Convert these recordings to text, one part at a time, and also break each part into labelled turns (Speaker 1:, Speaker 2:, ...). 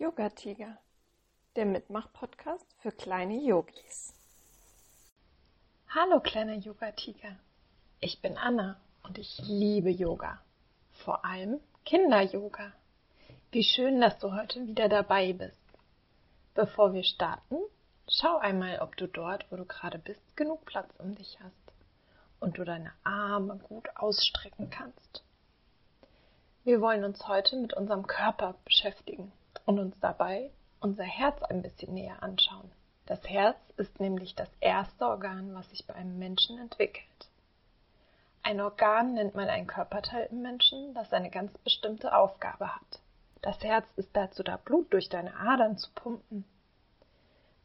Speaker 1: Yoga Tiger, der Mitmach-Podcast für kleine Yogis.
Speaker 2: Hallo kleiner Yoga Tiger, ich bin Anna und ich liebe Yoga, vor allem Kinder-Yoga. Wie schön, dass du heute wieder dabei bist. Bevor wir starten, schau einmal, ob du dort, wo du gerade bist, genug Platz um dich hast und du deine Arme gut ausstrecken kannst. Wir wollen uns heute mit unserem Körper beschäftigen und uns dabei unser Herz ein bisschen näher anschauen. Das Herz ist nämlich das erste Organ, was sich bei einem Menschen entwickelt. Ein Organ nennt man ein Körperteil im Menschen, das eine ganz bestimmte Aufgabe hat. Das Herz ist dazu da, Blut durch deine Adern zu pumpen.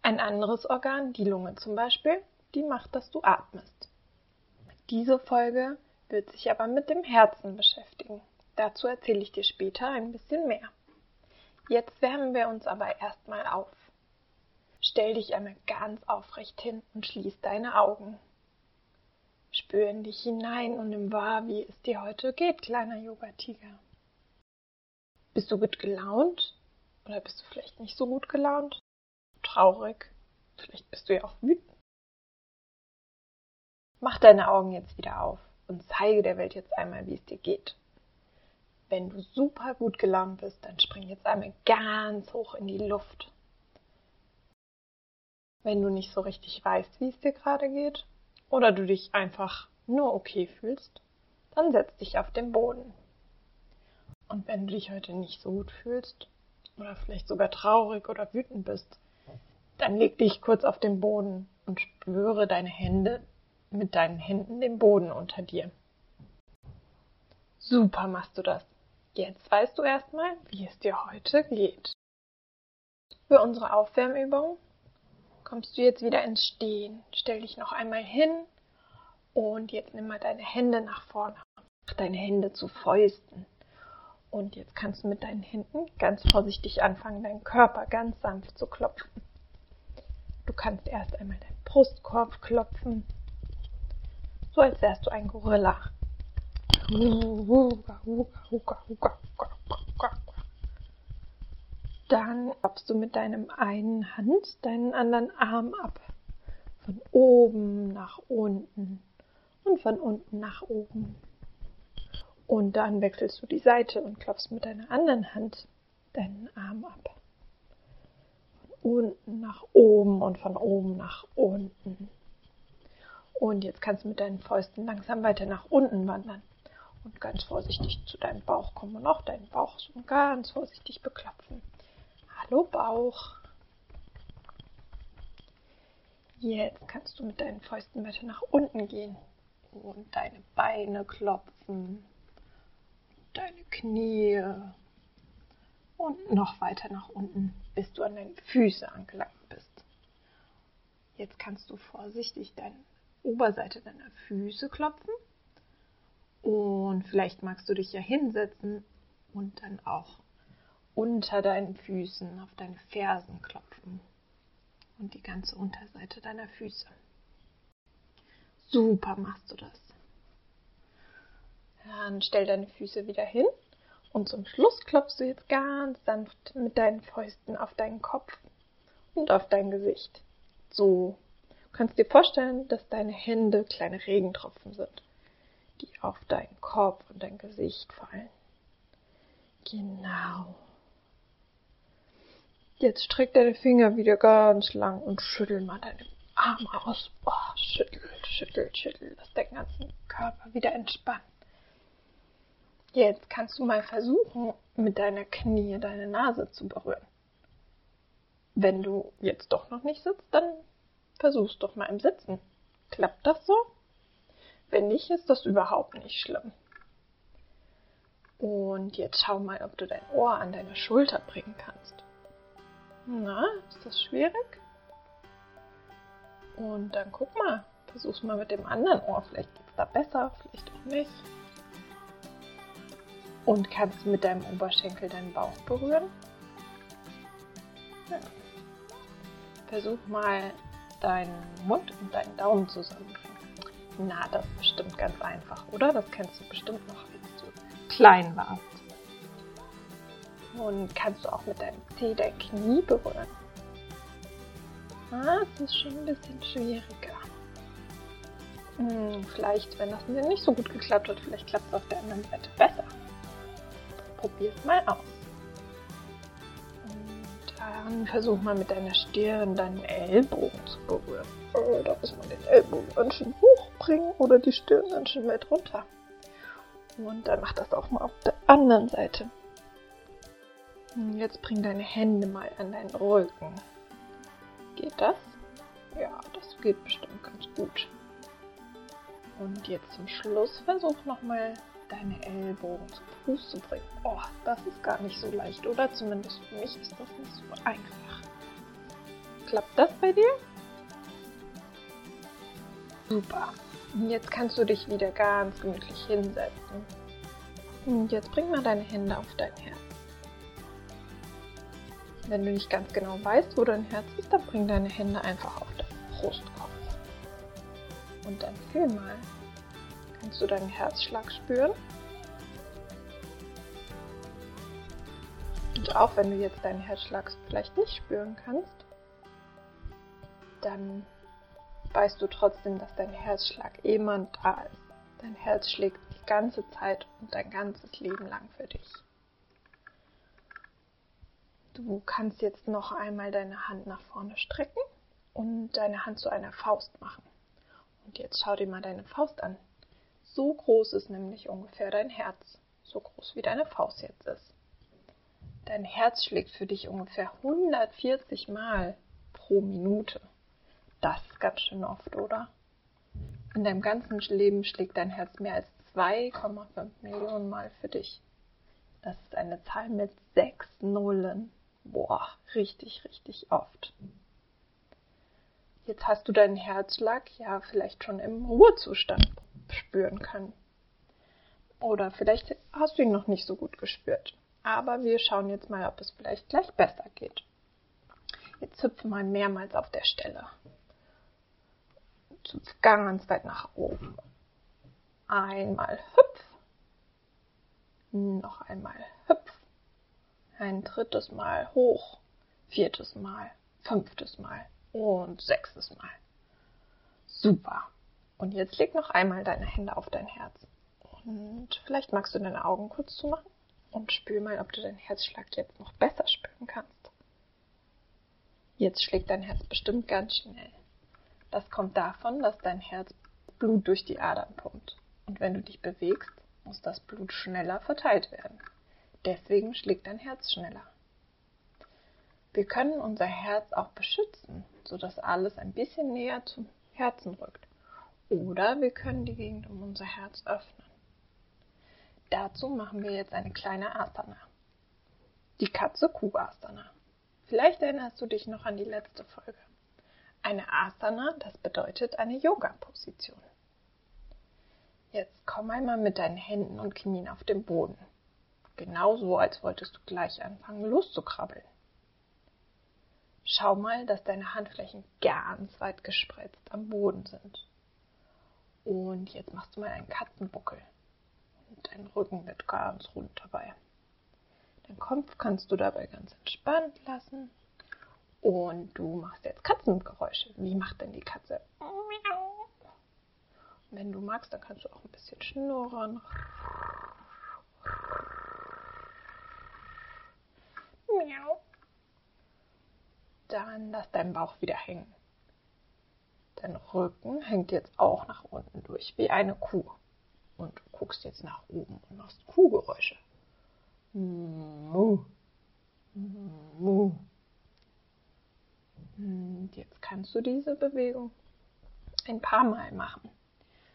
Speaker 2: Ein anderes Organ, die Lunge zum Beispiel, die macht, dass du atmest. Diese Folge wird sich aber mit dem Herzen beschäftigen. Dazu erzähle ich dir später ein bisschen mehr. Jetzt wärmen wir uns aber erstmal auf. Stell dich einmal ganz aufrecht hin und schließ deine Augen. Spür in dich hinein und nimm wahr, wie es dir heute geht, kleiner Yoga-Tiger. Bist du gut gelaunt? Oder bist du vielleicht nicht so gut gelaunt? Traurig? Vielleicht bist du ja auch wütend. Mach deine Augen jetzt wieder auf und zeige der Welt jetzt einmal, wie es dir geht. Wenn du super gut gelaunt bist, dann spring jetzt einmal ganz hoch in die Luft. Wenn du nicht so richtig weißt, wie es dir gerade geht, oder du dich einfach nur okay fühlst, dann setz dich auf den Boden. Und wenn du dich heute nicht so gut fühlst, oder vielleicht sogar traurig oder wütend bist, dann leg dich kurz auf den Boden und spüre deine Hände mit deinen Händen den Boden unter dir. Super machst du das. Jetzt weißt du erstmal, wie es dir heute geht. Für unsere Aufwärmübung kommst du jetzt wieder ins Stehen. Stell dich noch einmal hin und jetzt nimm mal deine Hände nach vorne. Mach deine Hände zu Fäusten. Und jetzt kannst du mit deinen Händen ganz vorsichtig anfangen, deinen Körper ganz sanft zu klopfen. Du kannst erst einmal deinen Brustkorb klopfen, so als wärst du ein Gorilla. Dann klopfst du mit deinem einen Hand deinen anderen Arm ab. Von oben nach unten und von unten nach oben. Und dann wechselst du die Seite und klopfst mit deiner anderen Hand deinen Arm ab. Von unten nach oben und von oben nach unten. Und jetzt kannst du mit deinen Fäusten langsam weiter nach unten wandern und ganz vorsichtig zu deinem Bauch kommen und auch deinen Bauch so ganz vorsichtig beklopfen. Hallo Bauch. Jetzt kannst du mit deinen Fäusten weiter nach unten gehen und deine Beine klopfen, deine Knie und noch weiter nach unten, bis du an deinen Füße angelangt bist. Jetzt kannst du vorsichtig deine Oberseite deiner Füße klopfen und vielleicht magst du dich ja hinsetzen und dann auch unter deinen Füßen auf deine Fersen klopfen und die ganze Unterseite deiner Füße. Super machst du das. Dann stell deine Füße wieder hin und zum Schluss klopfst du jetzt ganz sanft mit deinen Fäusten auf deinen Kopf und auf dein Gesicht. So. Du kannst dir vorstellen, dass deine Hände kleine Regentropfen sind die auf deinen Kopf und dein Gesicht fallen. Genau. Jetzt streck deine Finger wieder ganz lang und schüttel mal deine Arme aus. Oh, schüttel, schüttel, schüttel. Lass deinen ganzen Körper wieder entspannen. Jetzt kannst du mal versuchen, mit deiner Knie deine Nase zu berühren. Wenn du jetzt doch noch nicht sitzt, dann versuch's doch mal im Sitzen. Klappt das so? Wenn nicht, ist das überhaupt nicht schlimm. Und jetzt schau mal, ob du dein Ohr an deine Schulter bringen kannst. Na, ist das schwierig? Und dann guck mal, versuch's mal mit dem anderen Ohr. Vielleicht geht's da besser, vielleicht auch nicht. Und kannst mit deinem Oberschenkel deinen Bauch berühren? Ja. Versuch mal deinen Mund und deinen Daumen zusammenzubringen. Na, das ist bestimmt ganz einfach, oder? Das kennst du bestimmt noch, als du klein warst. Und kannst du auch mit deinem Zeh dein Knie berühren. Ah, es ist schon ein bisschen schwieriger. Hm, vielleicht, wenn das nicht so gut geklappt hat, vielleicht klappt es auf der anderen Seite besser. Probier es mal aus. Und dann versuch mal mit deiner Stirn deinen Ellbogen zu berühren. Oh, da muss man den Ellbogen ganz schön hochbringen oder die Stirn ganz schön weit runter. Und dann mach das auch mal auf der anderen Seite. Jetzt bring deine Hände mal an deinen Rücken. Geht das? Ja, das geht bestimmt ganz gut. Und jetzt zum Schluss versuch nochmal deine Ellbogen zu Fuß zu bringen. Oh, das ist gar nicht so leicht, oder? Zumindest für mich ist das nicht so einfach. Klappt das bei dir? Super. Jetzt kannst du dich wieder ganz gemütlich hinsetzen. Und jetzt bring mal deine Hände auf dein Herz. Wenn du nicht ganz genau weißt, wo dein Herz ist, dann bring deine Hände einfach auf deinen Brustkorb. Und dann fühl mal. Kannst du deinen Herzschlag spüren? Und auch wenn du jetzt deinen Herzschlag vielleicht nicht spüren kannst, dann weißt du trotzdem, dass dein Herzschlag immer da ist. Dein Herz schlägt die ganze Zeit und dein ganzes Leben lang für dich. Du kannst jetzt noch einmal deine Hand nach vorne strecken und deine Hand zu einer Faust machen. Und jetzt schau dir mal deine Faust an. So groß ist nämlich ungefähr dein Herz. So groß wie deine Faust jetzt ist. Dein Herz schlägt für dich ungefähr 140 Mal pro Minute. Das ganz schön oft, oder? In deinem ganzen Leben schlägt dein Herz mehr als 2,5 Millionen Mal für dich. Das ist eine Zahl mit sechs Nullen. Boah, richtig, richtig oft. Jetzt hast du deinen Herzschlag ja vielleicht schon im Ruhezustand spüren können. Oder vielleicht hast du ihn noch nicht so gut gespürt. Aber wir schauen jetzt mal, ob es vielleicht gleich besser geht. Jetzt hüpfe mal mehrmals auf der Stelle. Ganz weit nach oben. Einmal hüpf. Noch einmal hüpf. Ein drittes Mal hoch. Viertes Mal. Fünftes Mal. Und sechstes Mal. Super. Und jetzt leg noch einmal deine Hände auf dein Herz. Und vielleicht magst du deine Augen kurz zumachen und spür mal, ob du deinen Herzschlag jetzt noch besser spüren kannst. Jetzt schlägt dein Herz bestimmt ganz schnell. Das kommt davon, dass dein Herz Blut durch die Adern pumpt. Und wenn du dich bewegst, muss das Blut schneller verteilt werden. Deswegen schlägt dein Herz schneller. Wir können unser Herz auch beschützen, sodass alles ein bisschen näher zum Herzen rückt. Oder wir können die Gegend um unser Herz öffnen. Dazu machen wir jetzt eine kleine Asana. Die Katze-Kuh-Asana. Vielleicht erinnerst du dich noch an die letzte Folge. Eine Asana, das bedeutet eine Yoga-Position. Jetzt komm einmal mit deinen Händen und Knien auf den Boden. Genauso, als wolltest du gleich anfangen loszukrabbeln. Schau mal, dass deine Handflächen ganz weit gespreizt am Boden sind. Und jetzt machst du mal einen Katzenbuckel. Und dein Rücken wird ganz rund dabei. Den Kopf kannst du dabei ganz entspannt lassen. Und du machst jetzt Katzengeräusche. Wie macht denn die Katze? Und wenn du magst, dann kannst du auch ein bisschen schnurren. Miau. Dann lass deinen Bauch wieder hängen. Dein Rücken hängt jetzt auch nach unten durch, wie eine Kuh. Und du guckst jetzt nach oben und machst Kuhgeräusche. Mu. Mu. Und jetzt kannst du diese Bewegung ein paar Mal machen.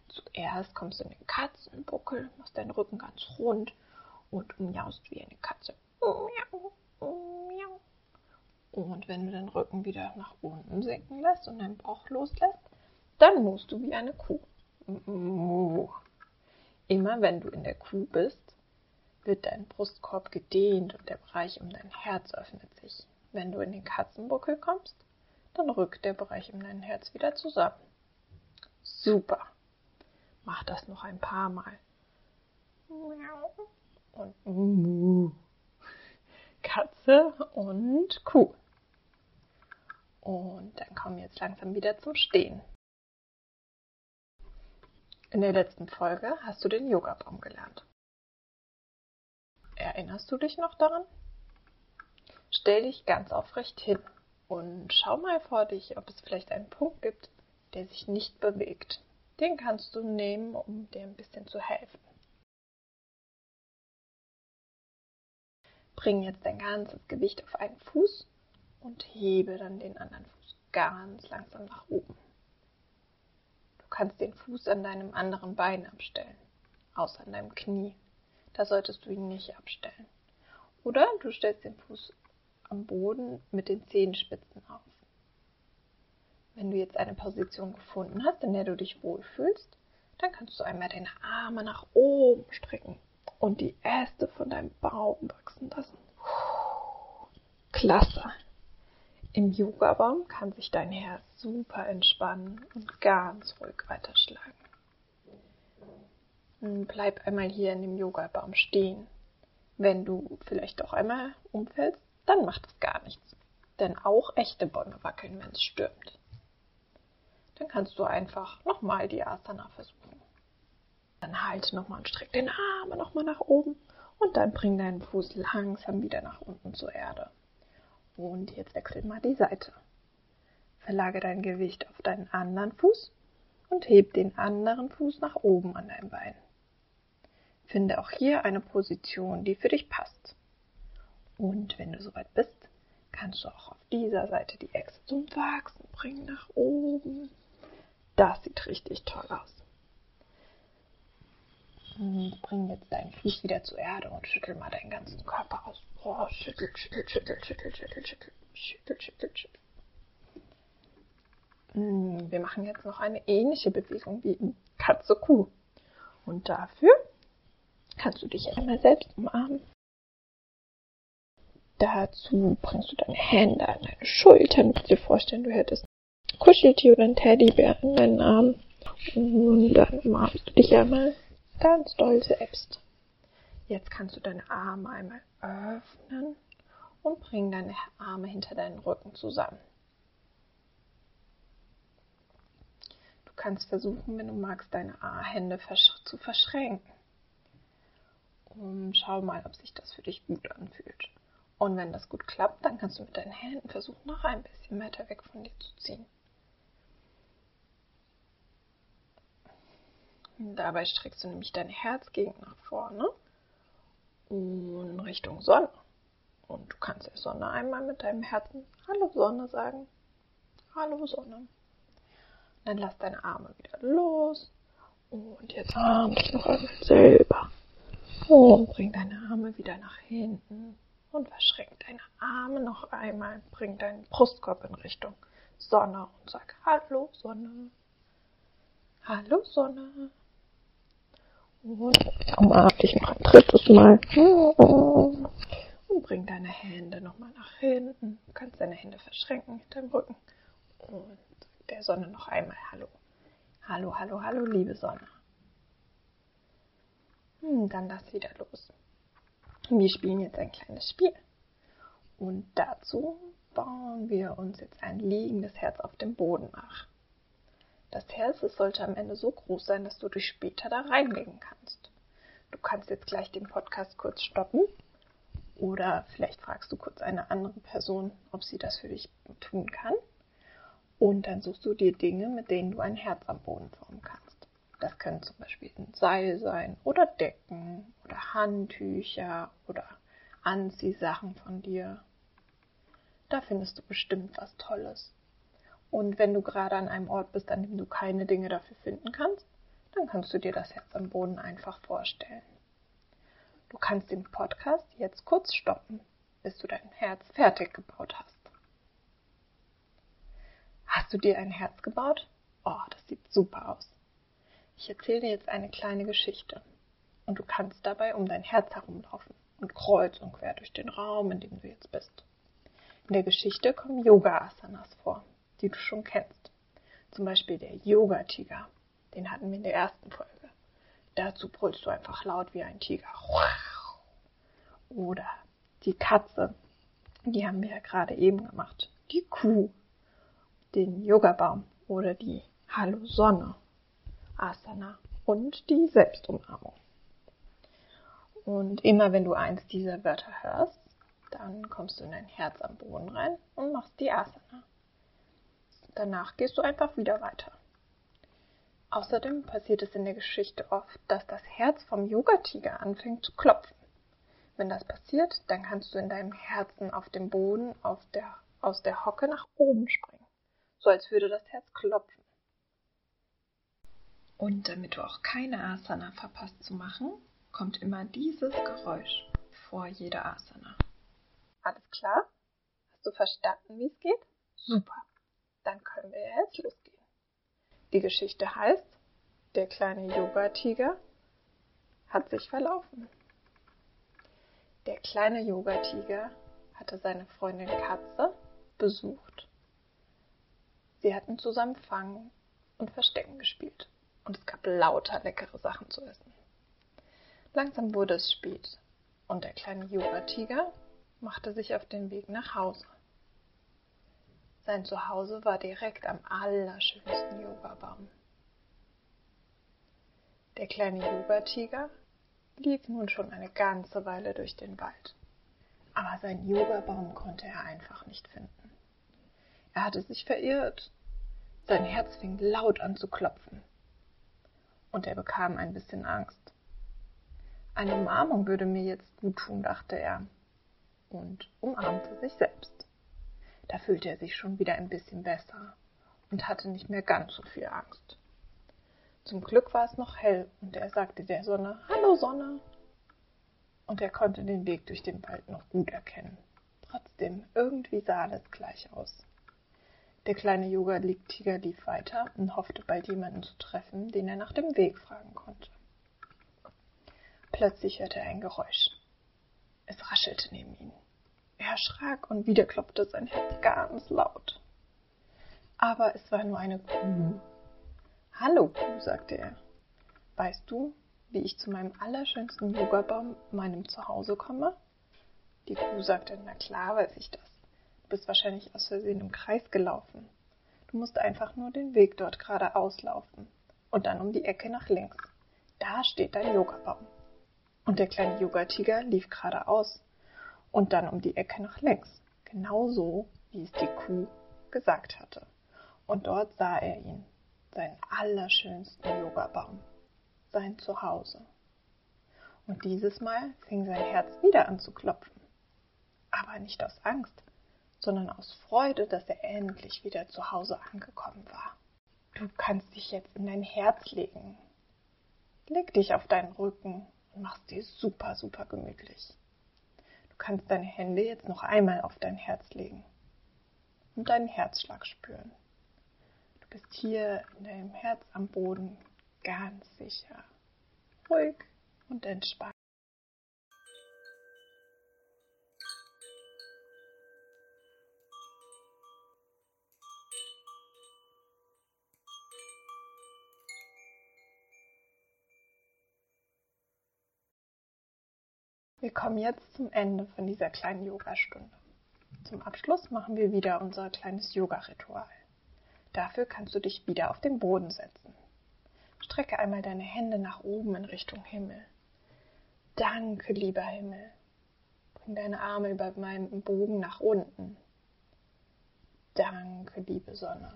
Speaker 2: Zuerst kommst du in den Katzenbuckel, machst deinen Rücken ganz rund und miaust wie eine Katze. Und wenn du den Rücken wieder nach unten sinken lässt und deinen Bauch loslässt, dann musst du wie eine Kuh. Immer wenn du in der Kuh bist, wird dein Brustkorb gedehnt und der Bereich um dein Herz öffnet sich. Wenn du in den Katzenbuckel kommst, dann rückt der Bereich um dein Herz wieder zusammen. Super. Mach das noch ein paar Mal. Und Katze und Kuh. Und dann kommen wir jetzt langsam wieder zum Stehen. In der letzten Folge hast du den Yoga-Baum gelernt. Erinnerst du dich noch daran? Stell dich ganz aufrecht hin und schau mal vor dich, ob es vielleicht einen Punkt gibt, der sich nicht bewegt. Den kannst du nehmen, um dir ein bisschen zu helfen. Bring jetzt dein ganzes Gewicht auf einen Fuß und hebe dann den anderen Fuß ganz langsam nach oben. Du kannst den Fuß an deinem anderen Bein abstellen, außer an deinem Knie. Da solltest du ihn nicht abstellen. Oder du stellst den Fuß am Boden mit den Zehenspitzen auf. Wenn du jetzt eine Position gefunden hast, in der du dich wohlfühlst, dann kannst du einmal deine Arme nach oben strecken und die Äste von deinem Baum wachsen lassen. Klasse! Im Yoga-Baum kann sich dein Herz super entspannen und ganz ruhig weiterschlagen. Bleib einmal hier in dem Yoga-Baum stehen. Wenn du vielleicht doch einmal umfällst, dann macht es gar nichts. Denn auch echte Bäume wackeln, wenn es stürmt. Dann kannst du einfach nochmal die Asana versuchen. Dann halte nochmal und streck den Arm nochmal nach oben und dann bring deinen Fuß langsam wieder nach unten zur Erde. Und jetzt wechsel mal die Seite. Verlage dein Gewicht auf deinen anderen Fuß und heb den anderen Fuß nach oben an dein Bein. Finde auch hier eine Position, die für dich passt. Und wenn du soweit bist, kannst du auch auf dieser Seite die Echse zum Wachsen bringen, nach oben. Das sieht richtig toll aus. Bring jetzt deinen Fuß wieder zur Erde und schüttel mal deinen ganzen Körper aus. Oh, schüttel, schüttel, schüttel, schüttel, schüttel, schüttel, schüttel, schüttel, schüttel. Wir machen jetzt noch eine ähnliche Bewegung wie in Katze-Kuh. Und dafür kannst du dich einmal selbst umarmen. Dazu bringst du deine Hände an deine Schultern. Du kannst dir vorstellen, du hättest ein Kuscheltier oder ein Teddybär in deinen Armen. Und dann umarmst du dich einmal ganz doll selbst. Jetzt kannst du deine Arme einmal öffnen und bring deine Arme hinter deinen Rücken zusammen. Du kannst versuchen, wenn du magst, deine Hände zu verschränken. Und schau mal, ob sich das für dich gut anfühlt. Und wenn das gut klappt, dann kannst du mit deinen Händen versuchen, noch ein bisschen weiter weg von dir zu ziehen. Dabei streckst du nämlich dein Herzgegend nach vorne und Richtung Sonne. Und du kannst der Sonne einmal mit deinem Herzen Hallo Sonne sagen. Hallo Sonne. Dann lass deine Arme wieder los. Und jetzt arm dich noch einmal selber. Und bring deine Arme wieder nach hinten. Und verschränk deine Arme noch einmal. Bring deinen Brustkorb in Richtung Sonne und sag Hallo Sonne. Hallo Sonne. Und umarm dich noch ein drittes Mal. Und bring deine Hände nochmal nach hinten. Du kannst deine Hände verschränken hinterm Rücken. Und der Sonne noch einmal Hallo. Hallo, hallo, hallo, liebe Sonne. Hm, dann lass wieder los. Wir spielen jetzt ein kleines Spiel. Und dazu bauen wir uns jetzt ein liegendes Herz auf dem Boden nach. Das Herz sollte am Ende so groß sein, dass du dich später da reinlegen kannst. Du kannst jetzt gleich den Podcast kurz stoppen oder vielleicht fragst du kurz eine andere Person, ob sie das für dich tun kann. Und dann suchst du dir Dinge, mit denen du ein Herz am Boden formen kannst. Das können zum Beispiel ein Seil sein oder Decken oder Handtücher oder Anziehsachen von dir. Da findest du bestimmt was Tolles. Und wenn du gerade an einem Ort bist, an dem du keine Dinge dafür finden kannst, dann kannst du dir das Herz am Boden einfach vorstellen. Du kannst den Podcast jetzt kurz stoppen, bis du dein Herz fertig gebaut hast. Hast du dir ein Herz gebaut? Oh, das sieht super aus. Ich erzähle dir jetzt eine kleine Geschichte. Und du kannst dabei um dein Herz herumlaufen und kreuz und quer durch den Raum, in dem du jetzt bist. In der Geschichte kommen Yoga-Asanas vor die du schon kennst. Zum Beispiel der Yoga-Tiger. Den hatten wir in der ersten Folge. Dazu brüllst du einfach laut wie ein Tiger. Oder Die Katze, die haben wir ja gerade eben gemacht. Die Kuh, den Yogabaum oder die Hallo Sonne, Asana und die Selbstumarmung. Und immer wenn du eins dieser Wörter hörst, dann kommst du in dein Herz am Boden rein und machst die Asana. Danach gehst du einfach wieder weiter. Außerdem passiert es in der Geschichte oft, dass das Herz vom Yogatiger anfängt zu klopfen. Wenn das passiert, dann kannst du in deinem Herzen auf dem Boden auf der, aus der Hocke nach oben springen, so als würde das Herz klopfen. Und damit du auch keine Asana verpasst zu machen, kommt immer dieses Geräusch vor jeder Asana. Alles klar? Hast du verstanden, wie es geht? Super. Dann können wir jetzt losgehen. Die Geschichte heißt, der kleine Yoga-Tiger hat sich verlaufen. Der kleine Yoga-Tiger hatte seine Freundin Katze besucht. Sie hatten zusammen Fangen und Verstecken gespielt und es gab lauter leckere Sachen zu essen. Langsam wurde es spät und der kleine Yoga-Tiger machte sich auf den Weg nach Hause. Sein Zuhause war direkt am allerschönsten Yogabaum. Der kleine Yoga-Tiger lief nun schon eine ganze Weile durch den Wald. Aber seinen Yogabaum konnte er einfach nicht finden. Er hatte sich verirrt. Sein Herz fing laut an zu klopfen. Und er bekam ein bisschen Angst. Eine Umarmung würde mir jetzt gut tun, dachte er und umarmte sich selbst. Da fühlte er sich schon wieder ein bisschen besser und hatte nicht mehr ganz so viel Angst. Zum Glück war es noch hell und er sagte der Sonne Hallo Sonne. Und er konnte den Weg durch den Wald noch gut erkennen. Trotzdem, irgendwie sah alles gleich aus. Der kleine Yoga-Tiger lief weiter und hoffte bald jemanden zu treffen, den er nach dem Weg fragen konnte. Plötzlich hörte er ein Geräusch. Es raschelte neben ihm. Er erschrak und wieder klopfte sein Herz ganz laut. Aber es war nur eine Kuh. Hallo Kuh, sagte er. Weißt du, wie ich zu meinem allerschönsten Yogabaum, meinem Zuhause komme? Die Kuh sagte, na klar weiß ich das. Du bist wahrscheinlich aus Versehen im Kreis gelaufen. Du musst einfach nur den Weg dort geradeaus laufen und dann um die Ecke nach links. Da steht dein Yogabaum. Und der kleine Yogatiger lief geradeaus und dann um die Ecke nach links, genauso wie es die Kuh gesagt hatte. Und dort sah er ihn, seinen allerschönsten Yogabaum, sein Zuhause. Und dieses Mal fing sein Herz wieder an zu klopfen. Aber nicht aus Angst, sondern aus Freude, dass er endlich wieder zu Hause angekommen war. Du kannst dich jetzt in dein Herz legen. Leg dich auf deinen Rücken und mach's dir super, super gemütlich kannst deine Hände jetzt noch einmal auf dein Herz legen und deinen Herzschlag spüren. Du bist hier in deinem Herz am Boden ganz sicher, ruhig und entspannt. Wir kommen jetzt zum Ende von dieser kleinen Yogastunde. Zum Abschluss machen wir wieder unser kleines Yoga-Ritual. Dafür kannst du dich wieder auf den Boden setzen. Strecke einmal deine Hände nach oben in Richtung Himmel. Danke, lieber Himmel. Bring deine Arme über meinen Bogen nach unten. Danke, liebe Sonne.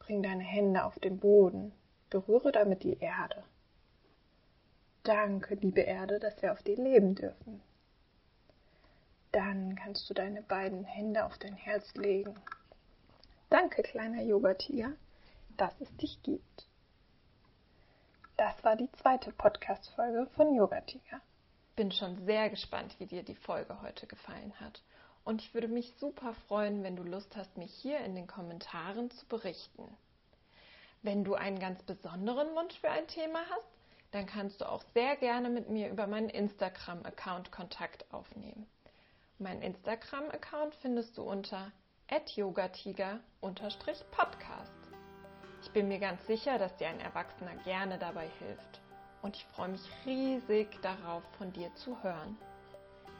Speaker 2: Bring deine Hände auf den Boden. Berühre damit die Erde. Danke, liebe Erde, dass wir auf dir leben dürfen. Dann kannst du deine beiden Hände auf dein Herz legen. Danke, kleiner Yoga-Tiger, dass es dich gibt. Das war die zweite Podcast-Folge von Yoga-Tiger.
Speaker 1: Bin schon sehr gespannt, wie dir die Folge heute gefallen hat. Und ich würde mich super freuen, wenn du Lust hast, mich hier in den Kommentaren zu berichten. Wenn du einen ganz besonderen Wunsch für ein Thema hast, dann kannst du auch sehr gerne mit mir über meinen Instagram-Account Kontakt aufnehmen. Mein Instagram-Account findest du unter yogatiger-podcast. Ich bin mir ganz sicher, dass dir ein Erwachsener gerne dabei hilft und ich freue mich riesig darauf, von dir zu hören.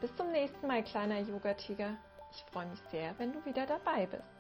Speaker 1: Bis zum nächsten Mal, kleiner Yoga-Tiger. Ich freue mich sehr, wenn du wieder dabei bist.